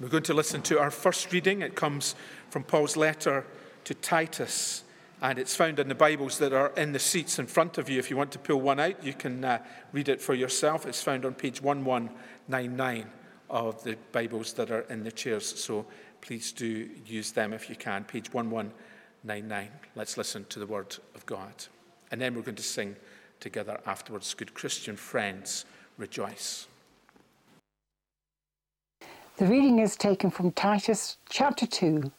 We're going to listen to our first reading. It comes from Paul's letter to Titus, and it's found in the Bibles that are in the seats in front of you. If you want to pull one out, you can uh, read it for yourself. It's found on page 1199 of the Bibles that are in the chairs. So please do use them if you can. Page 1199. Let's listen to the word of God. And then we're going to sing together afterwards. Good Christian friends, rejoice. The reading is taken from Titus chapter 2,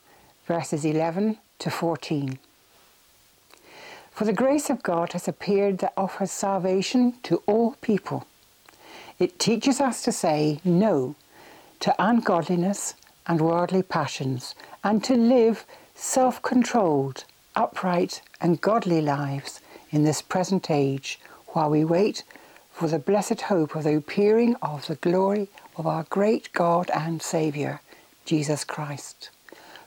verses 11 to 14. For the grace of God has appeared that offers salvation to all people. It teaches us to say no to ungodliness and worldly passions and to live self controlled, upright, and godly lives in this present age while we wait for the blessed hope of the appearing of the glory of our great God and Saviour, Jesus Christ,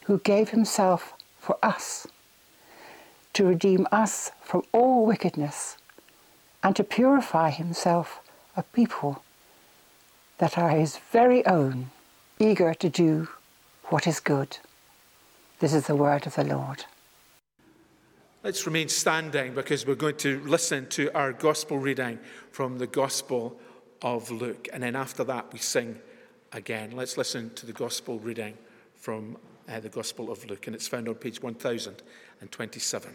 who gave himself for us to redeem us from all wickedness and to purify himself a people that are his very own, eager to do what is good. This is the word of the Lord. Let's remain standing because we're going to listen to our gospel reading from the Gospel of Luke. And then after that, we sing again. Let's listen to the gospel reading from uh, the Gospel of Luke, and it's found on page 1027.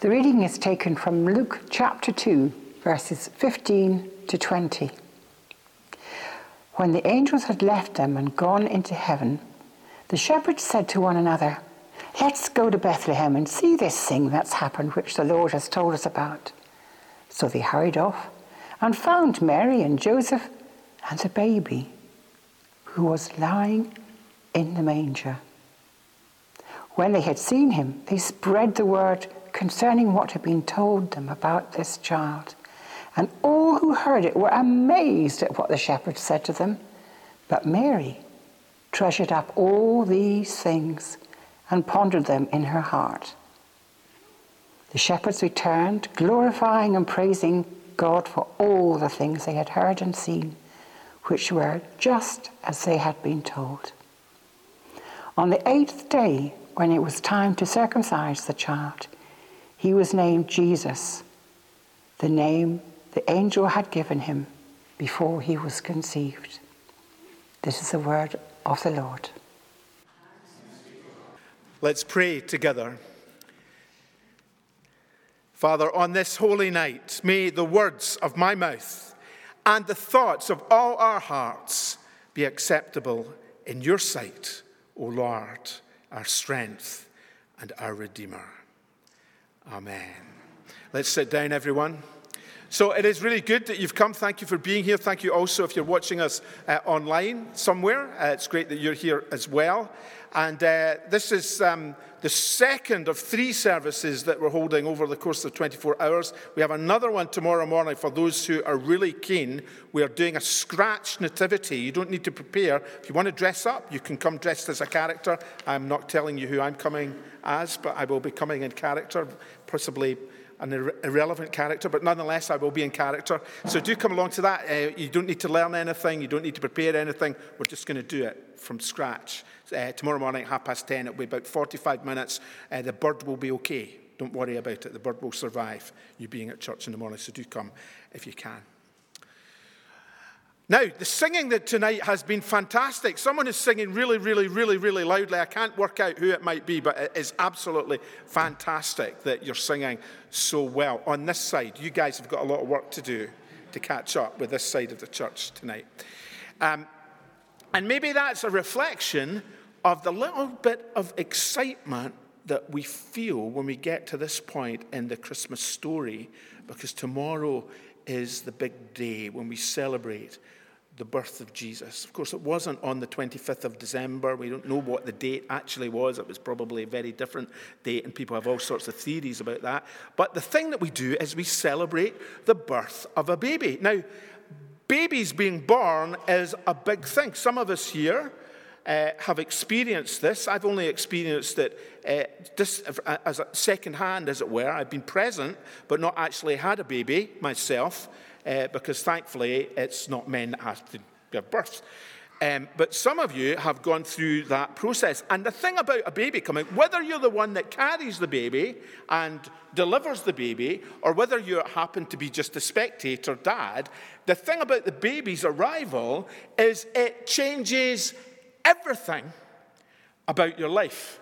The reading is taken from Luke chapter 2, verses 15 to 20. When the angels had left them and gone into heaven, the shepherds said to one another, Let's go to Bethlehem and see this thing that's happened, which the Lord has told us about. So they hurried off and found Mary and Joseph and the baby who was lying in the manger. When they had seen him, they spread the word concerning what had been told them about this child. And all who heard it were amazed at what the shepherds said to them. But Mary treasured up all these things and pondered them in her heart. The shepherds returned, glorifying and praising God for all the things they had heard and seen, which were just as they had been told. On the eighth day, when it was time to circumcise the child, he was named Jesus, the name the angel had given him before he was conceived. This is the word of the Lord. Let's pray together. Father, on this holy night, may the words of my mouth and the thoughts of all our hearts be acceptable in your sight, O Lord, our strength and our Redeemer. Amen. Let's sit down, everyone. So it is really good that you've come. Thank you for being here. Thank you also if you're watching us uh, online somewhere. Uh, it's great that you're here as well. And uh, this is um, the second of three services that we're holding over the course of 24 hours. We have another one tomorrow morning for those who are really keen. We are doing a scratch nativity. You don't need to prepare. If you want to dress up, you can come dressed as a character. I'm not telling you who I'm coming as, but I will be coming in character, possibly an ir- irrelevant character, but nonetheless, I will be in character. So do come along to that. Uh, you don't need to learn anything, you don't need to prepare anything. We're just going to do it from scratch. Uh, tomorrow morning, at half past 10, it'll be about 45 minutes. Uh, the bird will be okay. Don't worry about it. The bird will survive you being at church in the morning, so do come if you can. Now, the singing that tonight has been fantastic. Someone is singing really, really, really, really loudly. I can't work out who it might be, but it is absolutely fantastic that you're singing so well. On this side, you guys have got a lot of work to do to catch up with this side of the church tonight. Um, and maybe that's a reflection of the little bit of excitement that we feel when we get to this point in the Christmas story, because tomorrow is the big day when we celebrate the birth of Jesus. Of course, it wasn't on the 25th of December. We don't know what the date actually was. It was probably a very different date, and people have all sorts of theories about that. But the thing that we do is we celebrate the birth of a baby. Now, babies being born is a big thing. Some of us here uh, have experienced this. I've only experienced it uh, this, as a second hand, as it were. I've been present, but not actually had a baby myself uh, because thankfully it's not men that have to give birth. Um, but some of you have gone through that process. And the thing about a baby coming, whether you're the one that carries the baby and delivers the baby, or whether you happen to be just a spectator dad, the thing about the baby's arrival is it changes everything about your life.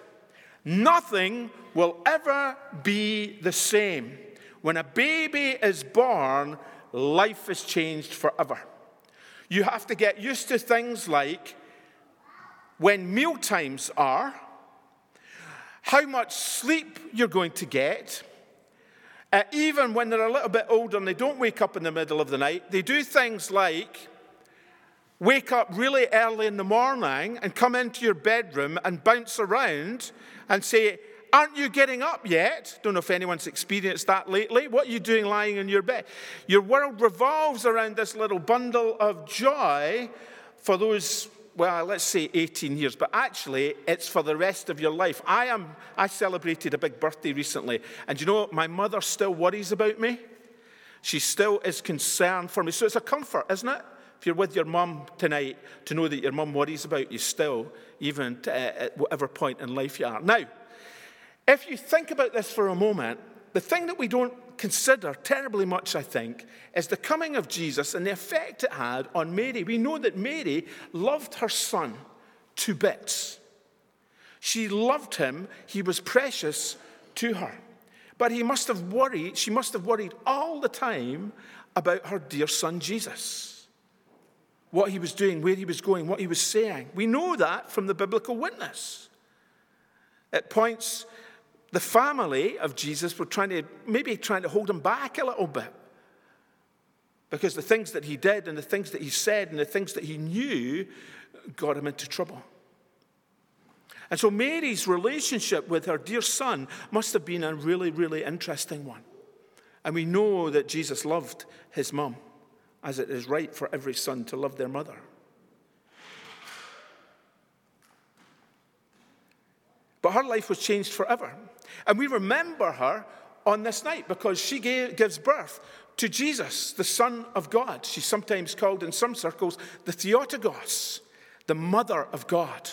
Nothing will ever be the same. When a baby is born, life is changed forever. You have to get used to things like when meal times are, how much sleep you're going to get. Uh, even when they're a little bit older and they don't wake up in the middle of the night, they do things like wake up really early in the morning and come into your bedroom and bounce around and say, Aren't you getting up yet? Don't know if anyone's experienced that lately. What are you doing lying in your bed? Your world revolves around this little bundle of joy for those, well, let's say 18 years, but actually it's for the rest of your life. I am I celebrated a big birthday recently, and you know what? my mother still worries about me. She still is concerned for me. So it's a comfort, isn't it? If you're with your mum tonight, to know that your mum worries about you still, even at whatever point in life you are. Now, if you think about this for a moment, the thing that we don't consider terribly much, I think, is the coming of Jesus and the effect it had on Mary. We know that Mary loved her son to bits. She loved him, he was precious to her. But he must have worried, she must have worried all the time about her dear son Jesus. What he was doing, where he was going, what he was saying. We know that from the biblical witness. At points, the family of Jesus were trying to, maybe trying to hold him back a little bit. Because the things that he did and the things that he said and the things that he knew got him into trouble. And so Mary's relationship with her dear son must have been a really, really interesting one. And we know that Jesus loved his mum, as it is right for every son to love their mother. But her life was changed forever. And we remember her on this night because she gave, gives birth to Jesus, the Son of God. She's sometimes called in some circles the Theotokos, the Mother of God.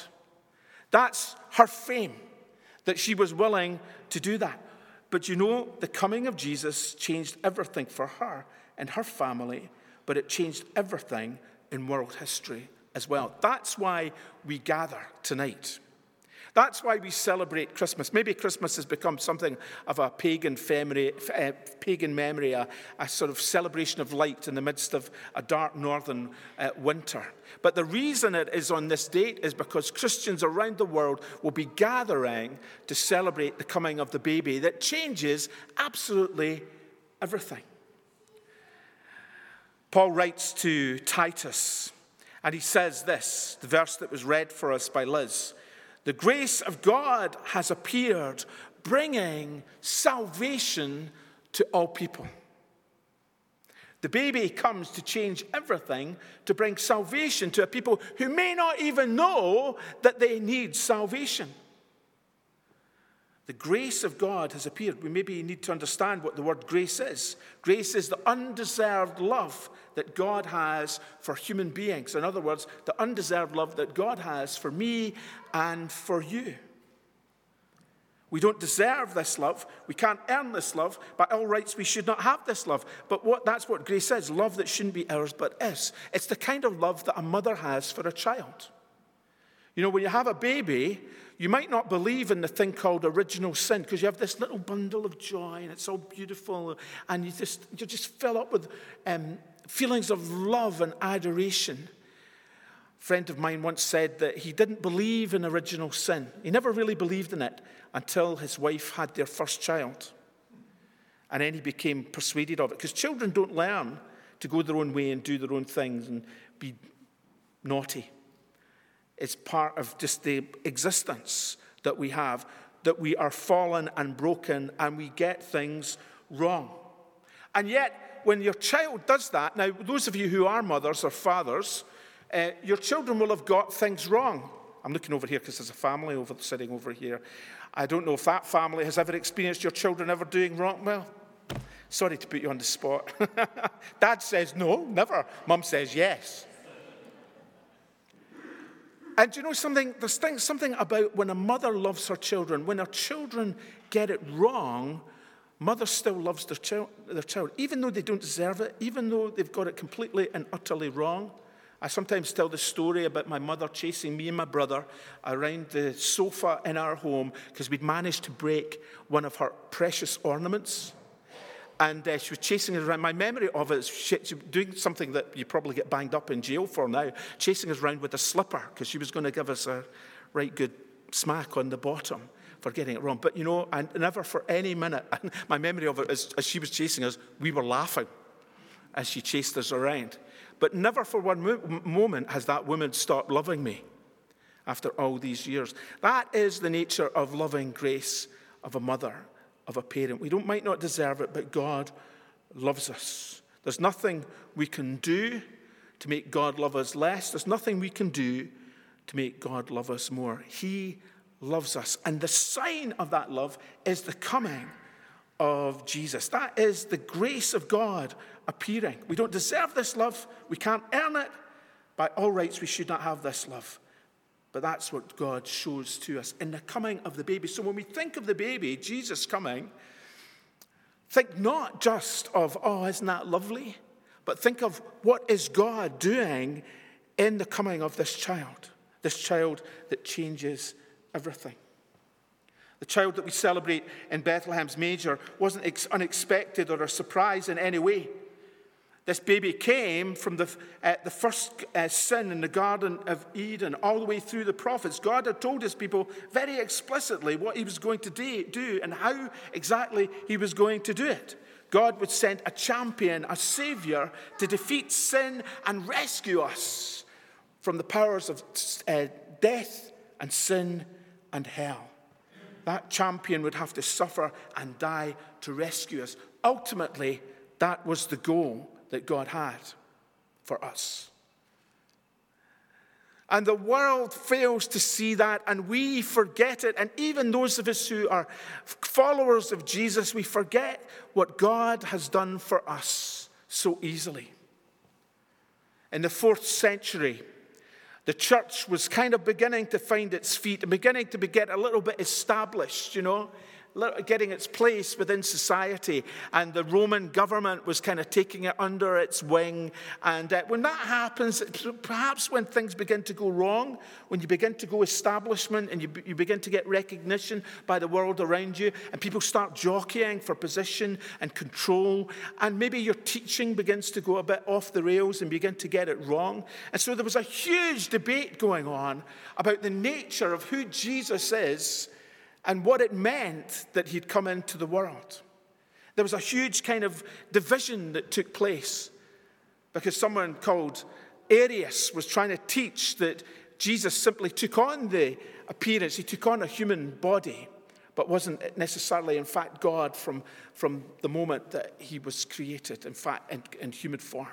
That's her fame, that she was willing to do that. But you know, the coming of Jesus changed everything for her and her family, but it changed everything in world history as well. That's why we gather tonight. That's why we celebrate Christmas. Maybe Christmas has become something of a pagan memory, uh, pagan memory a, a, sort of celebration of light in the midst of a dark northern uh, winter. But the reason it is on this date is because Christians around the world will be gathering to celebrate the coming of the baby that changes absolutely everything. Paul writes to Titus, and he says this the verse that was read for us by Liz. The grace of God has appeared, bringing salvation to all people. The baby comes to change everything, to bring salvation to a people who may not even know that they need salvation. The grace of God has appeared. We maybe need to understand what the word grace is. Grace is the undeserved love that God has for human beings. In other words, the undeserved love that God has for me and for you. We don't deserve this love. We can't earn this love. By all rights, we should not have this love. But what, that's what grace is love that shouldn't be ours, but is. It's the kind of love that a mother has for a child. You know, when you have a baby, you might not believe in the thing called original sin because you have this little bundle of joy and it's all beautiful and you just, you just fill up with um, feelings of love and adoration. A friend of mine once said that he didn't believe in original sin. He never really believed in it until his wife had their first child. And then he became persuaded of it because children don't learn to go their own way and do their own things and be naughty. It's part of just the existence that we have, that we are fallen and broken and we get things wrong. And yet, when your child does that, now, those of you who are mothers or fathers, uh, your children will have got things wrong. I'm looking over here because there's a family over sitting over here. I don't know if that family has ever experienced your children ever doing wrong. Well, sorry to put you on the spot. Dad says no, never. Mum says yes. And do you know something? There's something about when a mother loves her children, when her children get it wrong, mother still loves their their child, even though they don't deserve it, even though they've got it completely and utterly wrong. I sometimes tell the story about my mother chasing me and my brother around the sofa in our home because we'd managed to break one of her precious ornaments. And uh, she was chasing us around. My memory of it is she, she doing something that you probably get banged up in jail for now, chasing us around with a slipper because she was going to give us a right good smack on the bottom for getting it wrong. But you know, I never for any minute, my memory of it is as she was chasing us, we were laughing as she chased us around. But never for one mo- moment has that woman stopped loving me after all these years. That is the nature of loving grace of a mother, of a parent. We don't, might not deserve it, but God loves us. There's nothing we can do to make God love us less. There's nothing we can do to make God love us more. He loves us. And the sign of that love is the coming of Jesus. That is the grace of God appearing. We don't deserve this love, we can't earn it. By all rights, we should not have this love. But that's what God shows to us in the coming of the baby. So when we think of the baby, Jesus coming, think not just of, oh, isn't that lovely? But think of what is God doing in the coming of this child, this child that changes everything. The child that we celebrate in Bethlehem's manger wasn't unexpected or a surprise in any way. This baby came from the, uh, the first uh, sin in the Garden of Eden all the way through the prophets. God had told his people very explicitly what he was going to do and how exactly he was going to do it. God would send a champion, a savior, to defeat sin and rescue us from the powers of uh, death and sin and hell. That champion would have to suffer and die to rescue us. Ultimately, that was the goal that God had for us. And the world fails to see that, and we forget it. And even those of us who are followers of Jesus, we forget what God has done for us so easily. In the fourth century, the church was kind of beginning to find its feet and beginning to get a little bit established, you know getting its place within society, and the Roman government was kind of taking it under its wing. And uh, when that happens, perhaps when things begin to go wrong, when you begin to go establishment and you, you begin to get recognition by the world around you, and people start jockeying for position and control, and maybe your teaching begins to go a bit off the rails and begin to get it wrong. And so there was a huge debate going on about the nature of who Jesus is and what it meant that he'd come into the world. There was a huge kind of division that took place because someone called Arius was trying to teach that Jesus simply took on the appearance, he took on a human body, but wasn't necessarily, in fact, God from, from the moment that he was created, in fact, in, in human form.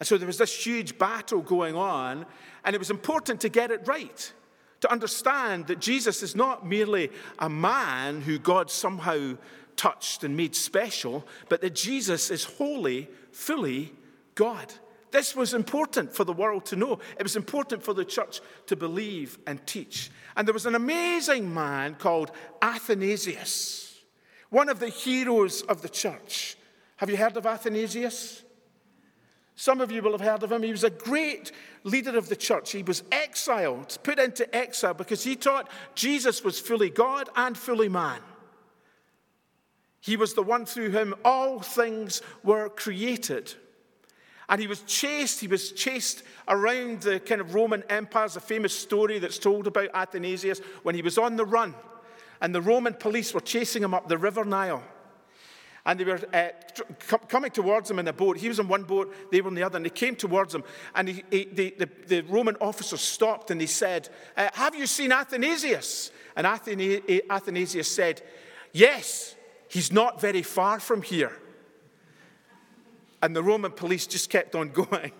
And so there was this huge battle going on, and it was important to get it right to understand that Jesus is not merely a man who God somehow touched and made special, but that Jesus is wholly, fully God. This was important for the world to know. It was important for the church to believe and teach. And there was an amazing man called Athanasius, one of the heroes of the church. Have you heard of Athanasius? Some of you will have heard of him. He was a great leader of the church. He was exiled, put into exile, because he taught Jesus was fully God and fully man. He was the one through whom all things were created. And he was chased, he was chased around the kind of Roman Empire. There's a famous story that's told about Athanasius when he was on the run, and the Roman police were chasing him up the River Nile and they were uh, coming towards him in a boat. He was on one boat, they were on the other, and they came towards him. And he, he, the, the, the, Roman officer stopped and he said, uh, Have you seen Athanasius? And Athanasius said, Yes, he's not very far from here. And the Roman police just kept on going.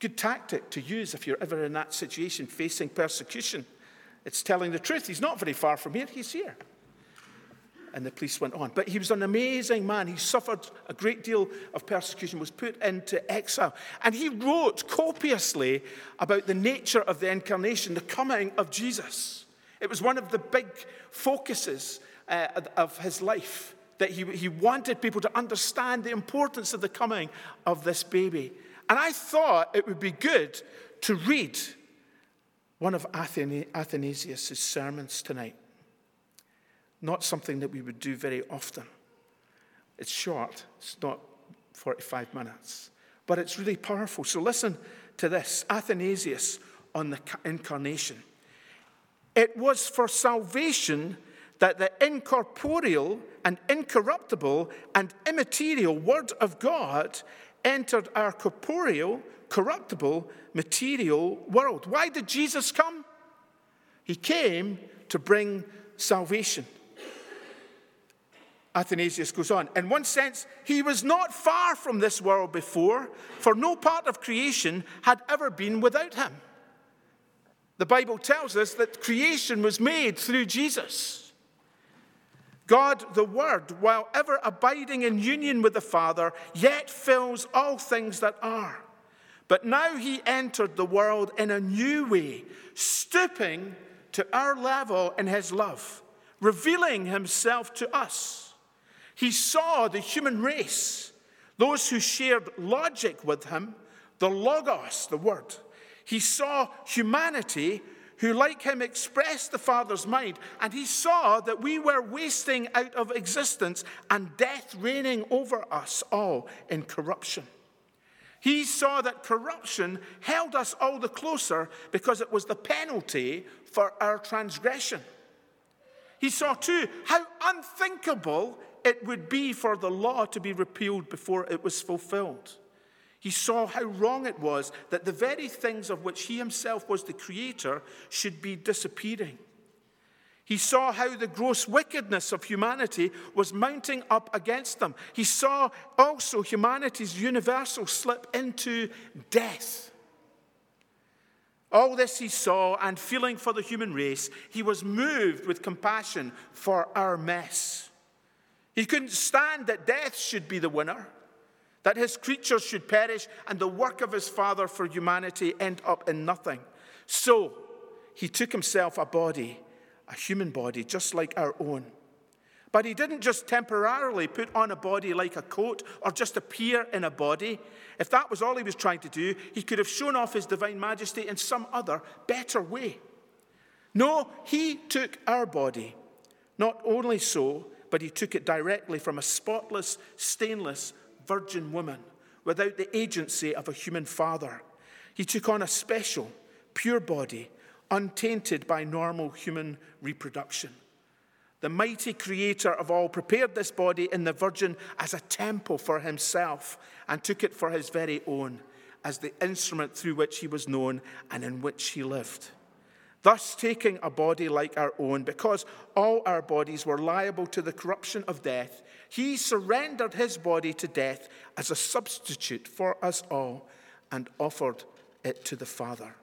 Good tactic to use if you're ever in that situation facing persecution. It's telling the truth. He's not very far from here, he's here. And the police went on. But he was an amazing man. He suffered a great deal of persecution, was put into exile. And he wrote copiously about the nature of the incarnation, the coming of Jesus. It was one of the big focuses uh, of his life that he, he wanted people to understand the importance of the coming of this baby. And I thought it would be good to read one of Athanasius' sermons tonight. Not something that we would do very often. It's short, it's not 45 minutes, but it's really powerful. So listen to this Athanasius on the incarnation. It was for salvation that the incorporeal and incorruptible and immaterial Word of God entered our corporeal, corruptible, material world. Why did Jesus come? He came to bring salvation. Athanasius goes on. In one sense, he was not far from this world before, for no part of creation had ever been without him. The Bible tells us that creation was made through Jesus. God, the Word, while ever abiding in union with the Father, yet fills all things that are. But now he entered the world in a new way, stooping to our level in his love, revealing himself to us. He saw the human race, those who shared logic with him, the Logos, the Word. He saw humanity who, like him, expressed the Father's mind, and he saw that we were wasting out of existence and death reigning over us all in corruption. He saw that corruption held us all the closer because it was the penalty for our transgression. He saw too how unthinkable it would be for the law to be repealed before it was fulfilled. He saw how wrong it was that the very things of which he himself was the creator should be disappearing. He saw how the gross wickedness of humanity was mounting up against them. He saw also humanity's universal slip into death. All this he saw, and feeling for the human race, he was moved with compassion for our mess. He couldn't stand that death should be the winner, that his creatures should perish, and the work of his Father for humanity end up in nothing. So he took himself a body a human body just like our own. But he didn't just temporarily put on a body like a coat or just appear in a body. If that was all he was trying to do, he could have shown off his divine majesty in some other, better way. No, he took our body. Not only so, but he took it directly from a spotless, stainless virgin woman without the agency of a human father. He took on a special, pure body untainted by normal human reproduction. The mighty creator of all prepared this body in the Virgin as a temple for himself and took it for his very own, as the instrument through which he was known and in which he lived. Thus, taking a body like our own, because all our bodies were liable to the corruption of death, he surrendered his body to death as a substitute for us all and offered it to the Father.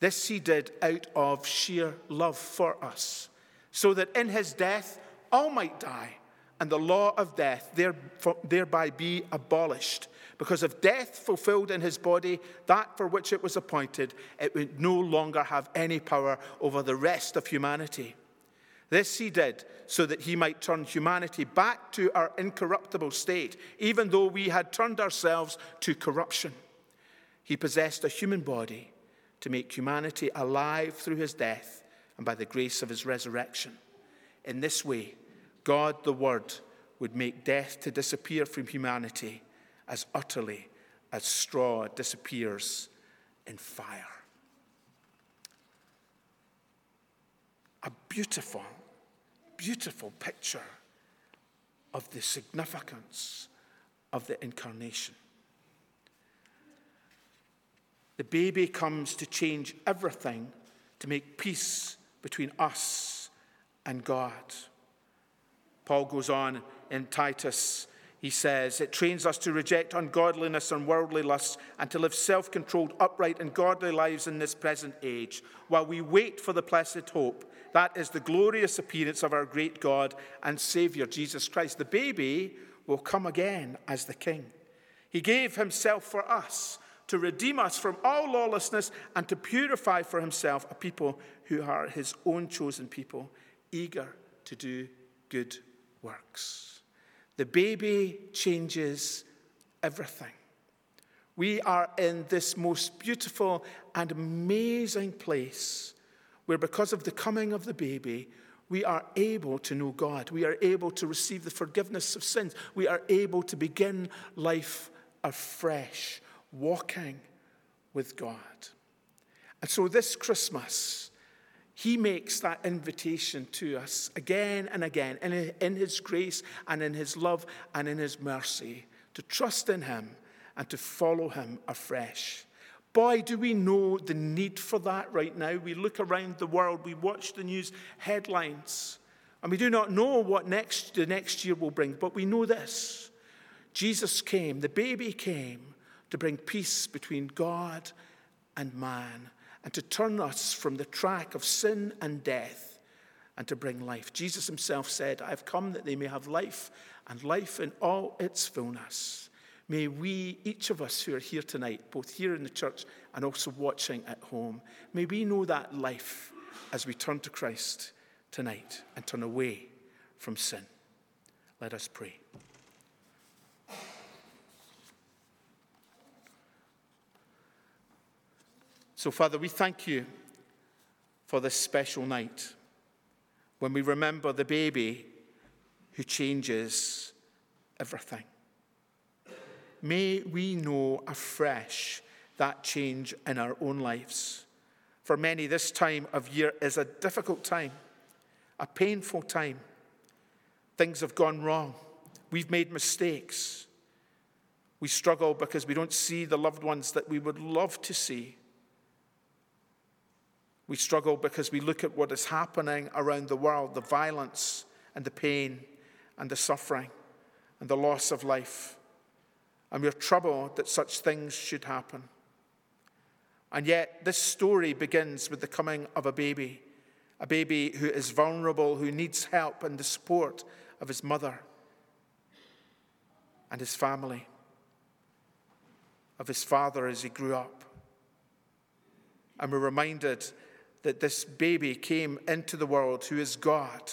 This he did out of sheer love for us, so that in his death all might die, and the law of death thereby be abolished. Because if death fulfilled in his body that for which it was appointed, it would no longer have any power over the rest of humanity. This he did so that he might turn humanity back to our incorruptible state, even though we had turned ourselves to corruption. He possessed a human body to make humanity alive through his death and by the grace of his resurrection. In this way, God the Word would make death to disappear from humanity as utterly as straw disappears in fire. A beautiful, beautiful picture of the significance of the incarnation. The baby comes to change everything to make peace between us and God. Paul goes on in Titus He says it trains us to reject ungodliness and worldly lusts and to live self controlled, upright, and godly lives in this present age while we wait for the blessed hope. That is the glorious appearance of our great God and Savior, Jesus Christ. The baby will come again as the King. He gave himself for us to redeem us from all lawlessness and to purify for himself a people who are his own chosen people, eager to do good works. The baby changes everything. We are in this most beautiful and amazing place where, because of the coming of the baby, we are able to know God. We are able to receive the forgiveness of sins. We are able to begin life afresh, walking with God. And so, this Christmas, he makes that invitation to us again and again in, His grace and in His love and in His mercy to trust in Him and to follow Him afresh. Boy, do we know the need for that right now. We look around the world, we watch the news headlines, and we do not know what next, the next year will bring, but we know this Jesus came, the baby came to bring peace between God and man and to turn us from the track of sin and death and to bring life. Jesus himself said, I have come that they may have life and life in all its fullness. May we, each of us who are here tonight, both here in the church and also watching at home, may we know that life as we turn to Christ tonight and turn away from sin. Let us pray. So, Father, we thank you for this special night when we remember the baby who changes everything. May we know afresh that change in our own lives. For many, this time of year is a difficult time, a painful time. Things have gone wrong. We've made mistakes. We struggle because we don't see the loved ones that we would love to see. We struggle because we look at what is happening around the world the violence and the pain and the suffering and the loss of life. And we're troubled that such things should happen. And yet, this story begins with the coming of a baby, a baby who is vulnerable, who needs help and the support of his mother and his family, of his father as he grew up. And we're reminded that this baby came into the world who is God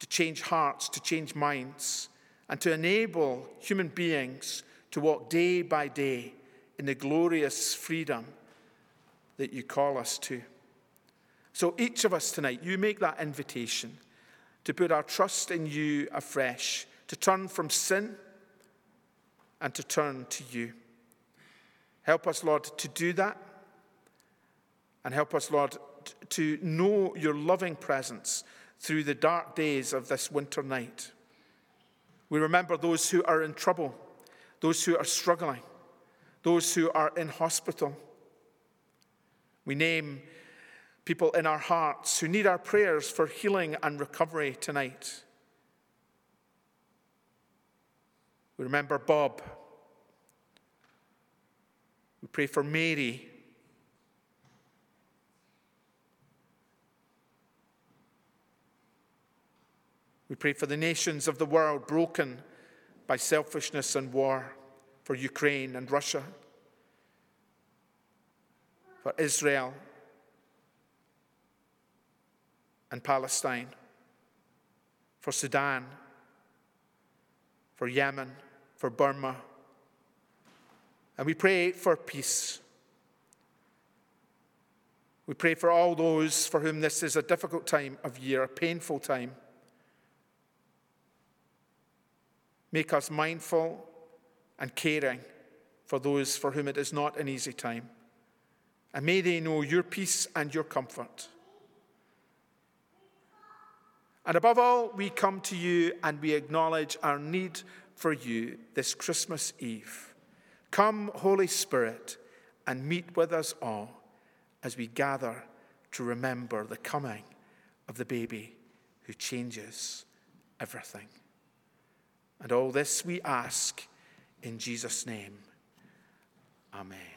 to change hearts, to change minds, and to enable human beings to walk day by day in the glorious freedom that you call us to. So, each of us tonight, you make that invitation to put our trust in you afresh, to turn from sin and to turn to you. Help us, Lord, to do that and help us, Lord, to know your loving presence through the dark days of this winter night. We remember those who are in trouble, those who are struggling, those who are in hospital. We name people in our hearts who need our prayers for healing and recovery tonight. We remember Bob. We pray for Mary We pray for the nations of the world broken by selfishness and war, for Ukraine and Russia, for Israel and Palestine, for Sudan, for Yemen, for Burma. And we pray for peace. We pray for all those for whom this is a difficult time of year, a painful time. Make us mindful and caring for those for whom it is not an easy time. And may they know your peace and your comfort. And above all, we come to you and we acknowledge our need for you this Christmas Eve. Come, Holy Spirit, and meet with us all as we gather to remember the coming of the baby who changes everything. And all this we ask in Jesus' name. Amen.